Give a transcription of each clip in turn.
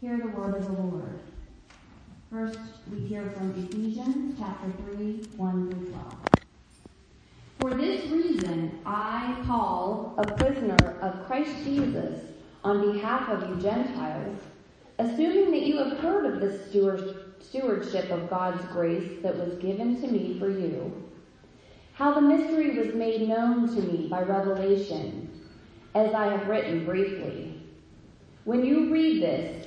Hear the word of the Lord. First, we hear from Ephesians chapter 3, 1 through 12. For this reason, I, Paul, a prisoner of Christ Jesus, on behalf of you Gentiles, assuming that you have heard of the stewardship of God's grace that was given to me for you, how the mystery was made known to me by revelation, as I have written briefly. When you read this,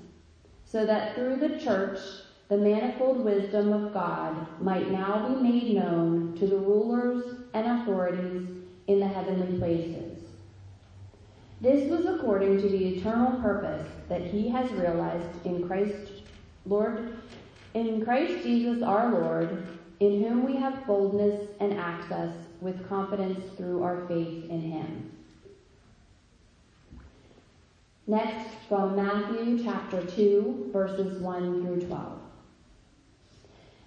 so that through the church the manifold wisdom of God might now be made known to the rulers and authorities in the heavenly places. This was according to the eternal purpose that he has realized in Christ Lord in Christ Jesus our Lord, in whom we have boldness and access with confidence through our faith in him. Next, from Matthew chapter 2, verses 1 through 12.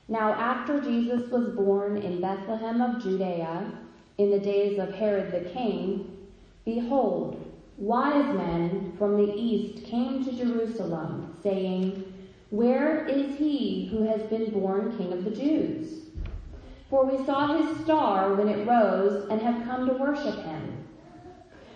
Now, after Jesus was born in Bethlehem of Judea, in the days of Herod the king, behold, wise men from the east came to Jerusalem, saying, Where is he who has been born king of the Jews? For we saw his star when it rose and have come to worship him.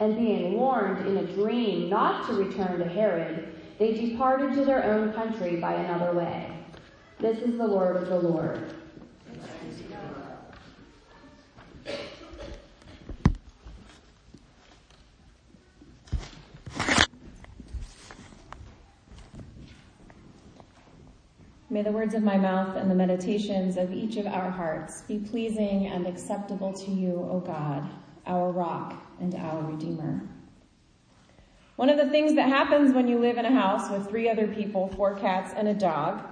And being warned in a dream not to return to Herod, they departed to their own country by another way. This is the word of the Lord. May the words of my mouth and the meditations of each of our hearts be pleasing and acceptable to you, O God, our rock and our Redeemer. One of the things that happens when you live in a house with three other people, four cats, and a dog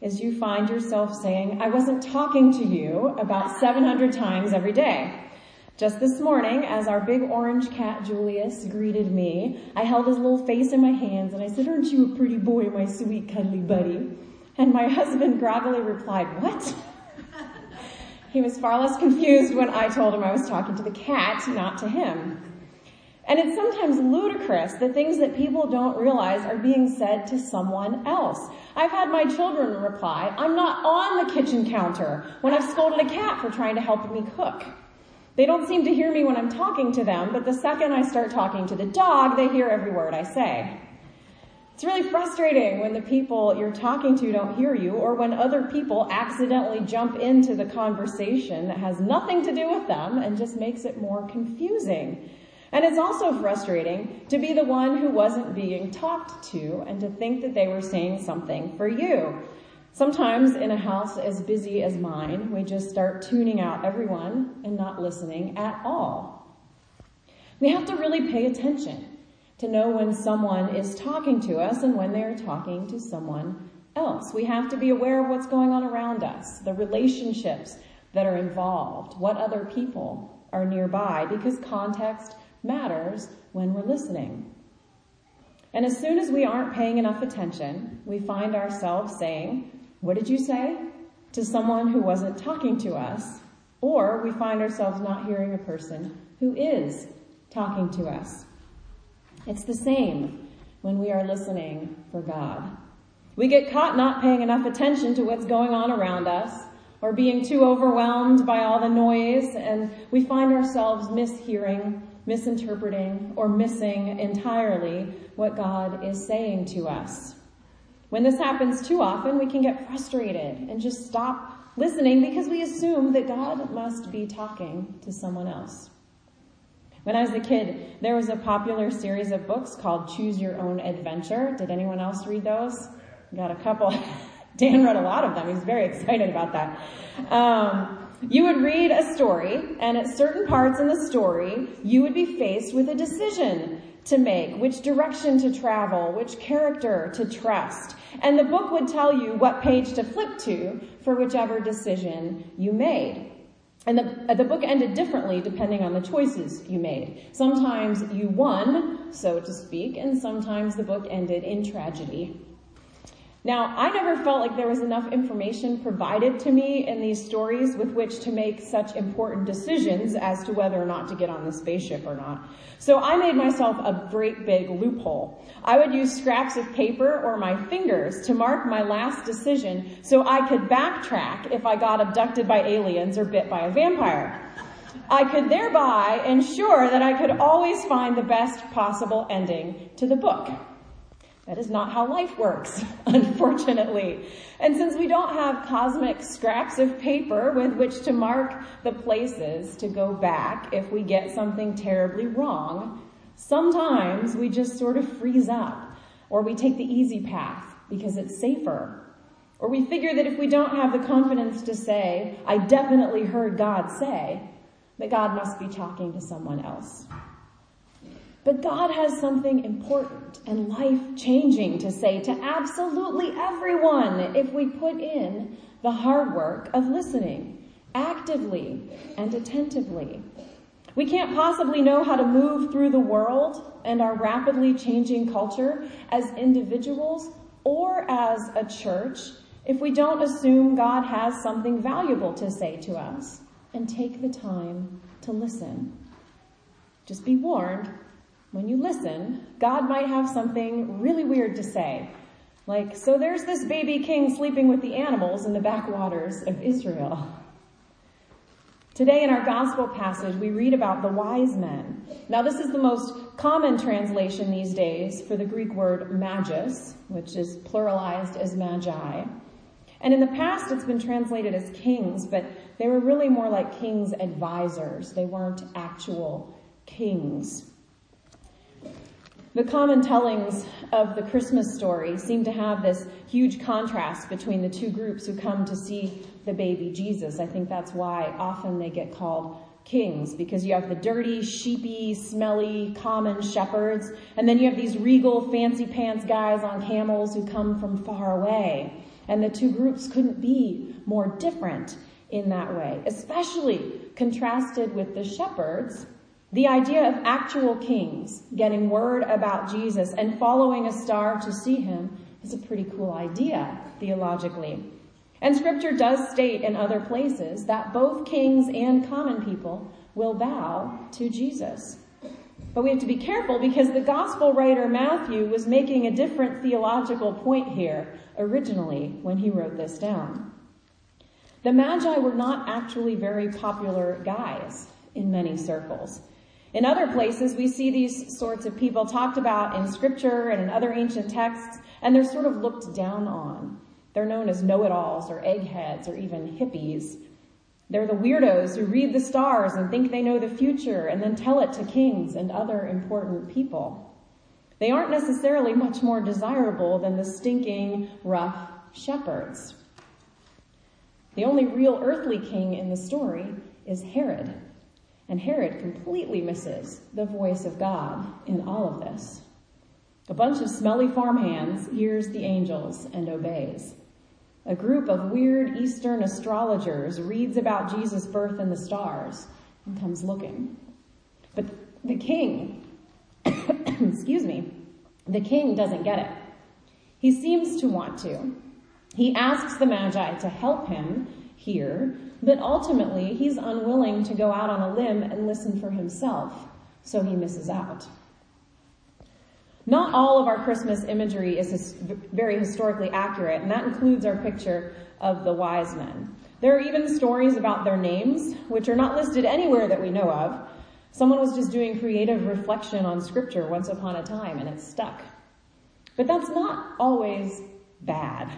is you find yourself saying, I wasn't talking to you about 700 times every day. Just this morning, as our big orange cat Julius greeted me, I held his little face in my hands and I said, aren't you a pretty boy, my sweet cuddly buddy? And my husband groggily replied, what? He was far less confused when I told him I was talking to the cat, not to him. And it's sometimes ludicrous the things that people don't realize are being said to someone else. I've had my children reply, I'm not on the kitchen counter when I've scolded a cat for trying to help me cook. They don't seem to hear me when I'm talking to them, but the second I start talking to the dog, they hear every word I say. It's really frustrating when the people you're talking to don't hear you or when other people accidentally jump into the conversation that has nothing to do with them and just makes it more confusing. And it's also frustrating to be the one who wasn't being talked to and to think that they were saying something for you. Sometimes in a house as busy as mine, we just start tuning out everyone and not listening at all. We have to really pay attention to know when someone is talking to us and when they are talking to someone else. We have to be aware of what's going on around us, the relationships that are involved, what other people are nearby, because context matters when we're listening. And as soon as we aren't paying enough attention, we find ourselves saying, What did you say? to someone who wasn't talking to us, or we find ourselves not hearing a person who is talking to us. It's the same when we are listening for God. We get caught not paying enough attention to what's going on around us or being too overwhelmed by all the noise and we find ourselves mishearing, misinterpreting, or missing entirely what God is saying to us. When this happens too often, we can get frustrated and just stop listening because we assume that God must be talking to someone else. When I was a kid, there was a popular series of books called Choose Your Own Adventure. Did anyone else read those? Got a couple. Dan read a lot of them. He's very excited about that. Um, you would read a story, and at certain parts in the story, you would be faced with a decision to make, which direction to travel, which character to trust. And the book would tell you what page to flip to for whichever decision you made. And the, the book ended differently depending on the choices you made. Sometimes you won, so to speak, and sometimes the book ended in tragedy. Now, I never felt like there was enough information provided to me in these stories with which to make such important decisions as to whether or not to get on the spaceship or not. So I made myself a great big loophole. I would use scraps of paper or my fingers to mark my last decision so I could backtrack if I got abducted by aliens or bit by a vampire. I could thereby ensure that I could always find the best possible ending to the book. That is not how life works, unfortunately. And since we don't have cosmic scraps of paper with which to mark the places to go back if we get something terribly wrong, sometimes we just sort of freeze up or we take the easy path because it's safer. Or we figure that if we don't have the confidence to say, I definitely heard God say, that God must be talking to someone else. But God has something important and life changing to say to absolutely everyone if we put in the hard work of listening actively and attentively. We can't possibly know how to move through the world and our rapidly changing culture as individuals or as a church if we don't assume God has something valuable to say to us and take the time to listen. Just be warned, when you listen, God might have something really weird to say. Like, so there's this baby king sleeping with the animals in the backwaters of Israel. Today in our gospel passage, we read about the wise men. Now, this is the most common translation these days for the Greek word magus, which is pluralized as magi. And in the past, it's been translated as kings, but they were really more like king's advisors. They weren't actual kings. The common tellings of the Christmas story seem to have this huge contrast between the two groups who come to see the baby Jesus. I think that's why often they get called kings, because you have the dirty, sheepy, smelly, common shepherds, and then you have these regal, fancy pants guys on camels who come from far away. And the two groups couldn't be more different in that way, especially contrasted with the shepherds the idea of actual kings getting word about Jesus and following a star to see him is a pretty cool idea, theologically. And scripture does state in other places that both kings and common people will bow to Jesus. But we have to be careful because the gospel writer Matthew was making a different theological point here originally when he wrote this down. The Magi were not actually very popular guys in many circles. In other places, we see these sorts of people talked about in scripture and in other ancient texts, and they're sort of looked down on. They're known as know-it-alls or eggheads or even hippies. They're the weirdos who read the stars and think they know the future and then tell it to kings and other important people. They aren't necessarily much more desirable than the stinking, rough shepherds. The only real earthly king in the story is Herod. And Herod completely misses the voice of God in all of this. A bunch of smelly farmhands hears the angels and obeys. A group of weird Eastern astrologers reads about Jesus' birth in the stars and comes looking. But the king, excuse me, the king doesn't get it. He seems to want to. He asks the Magi to help him here, but ultimately he's unwilling to go out on a limb and listen for himself, so he misses out. Not all of our Christmas imagery is very historically accurate, and that includes our picture of the wise men. There are even stories about their names, which are not listed anywhere that we know of. Someone was just doing creative reflection on scripture once upon a time, and it stuck. But that's not always bad.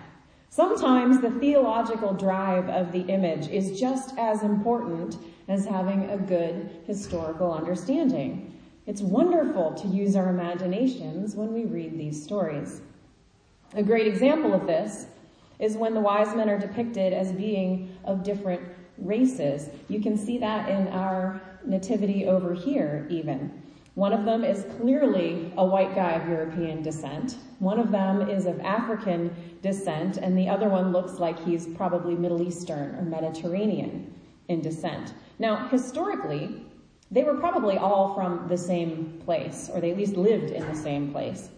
Sometimes the theological drive of the image is just as important as having a good historical understanding. It's wonderful to use our imaginations when we read these stories. A great example of this is when the wise men are depicted as being of different races. You can see that in our nativity over here even. One of them is clearly a white guy of European descent. One of them is of African descent, and the other one looks like he's probably Middle Eastern or Mediterranean in descent. Now, historically, they were probably all from the same place, or they at least lived in the same place.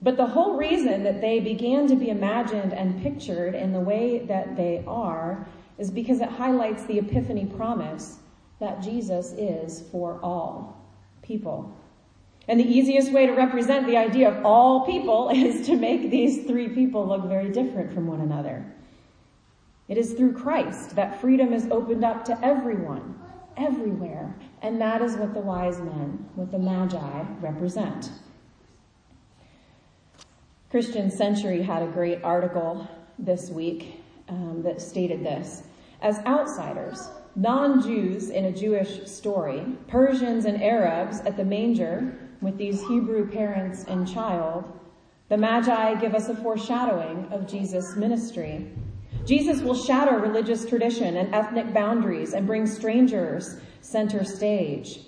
But the whole reason that they began to be imagined and pictured in the way that they are is because it highlights the epiphany promise that Jesus is for all people. And the easiest way to represent the idea of all people is to make these three people look very different from one another. It is through Christ that freedom is opened up to everyone, everywhere. And that is what the wise men, what the Magi represent. Christian Century had a great article this week um, that stated this. As outsiders, non-Jews in a Jewish story, Persians and Arabs at the manger with these Hebrew parents and child, the Magi give us a foreshadowing of Jesus' ministry. Jesus will shatter religious tradition and ethnic boundaries and bring strangers center stage.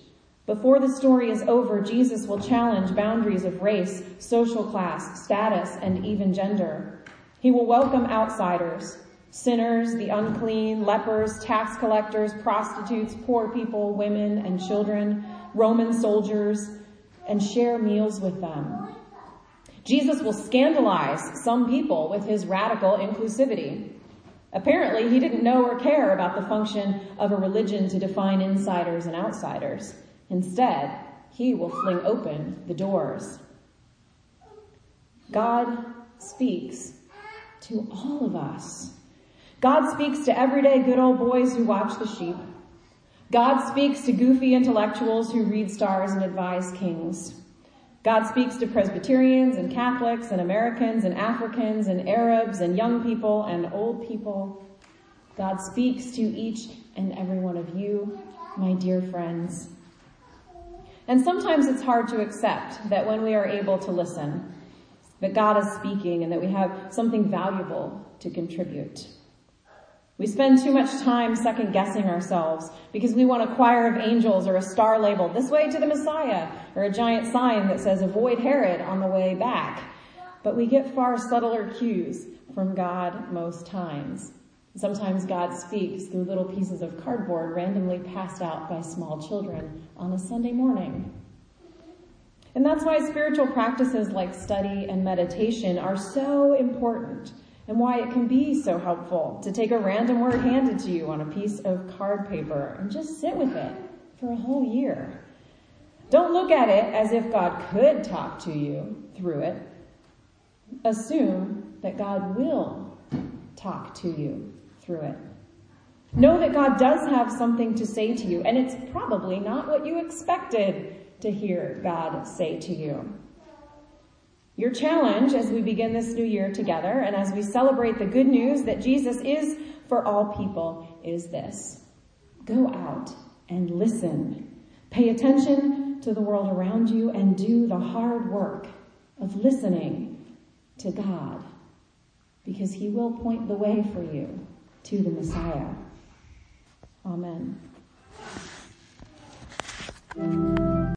Before the story is over, Jesus will challenge boundaries of race, social class, status, and even gender. He will welcome outsiders, sinners, the unclean, lepers, tax collectors, prostitutes, poor people, women and children, Roman soldiers, and share meals with them. Jesus will scandalize some people with his radical inclusivity. Apparently, he didn't know or care about the function of a religion to define insiders and outsiders. Instead, he will fling open the doors. God speaks to all of us. God speaks to everyday good old boys who watch the sheep. God speaks to goofy intellectuals who read stars and advise kings. God speaks to Presbyterians and Catholics and Americans and Africans and Arabs and young people and old people. God speaks to each and every one of you, my dear friends. And sometimes it's hard to accept that when we are able to listen, that God is speaking and that we have something valuable to contribute. We spend too much time second guessing ourselves because we want a choir of angels or a star labeled this way to the Messiah or a giant sign that says avoid Herod on the way back. But we get far subtler cues from God most times. Sometimes God speaks through little pieces of cardboard randomly passed out by small children on a Sunday morning. And that's why spiritual practices like study and meditation are so important and why it can be so helpful to take a random word handed to you on a piece of card paper and just sit with it for a whole year. Don't look at it as if God could talk to you through it. Assume that God will talk to you through it. Know that God does have something to say to you, and it's probably not what you expected to hear God say to you. Your challenge as we begin this new year together and as we celebrate the good news that Jesus is for all people is this. Go out and listen. Pay attention to the world around you and do the hard work of listening to God because he will point the way for you to the Messiah. Amen.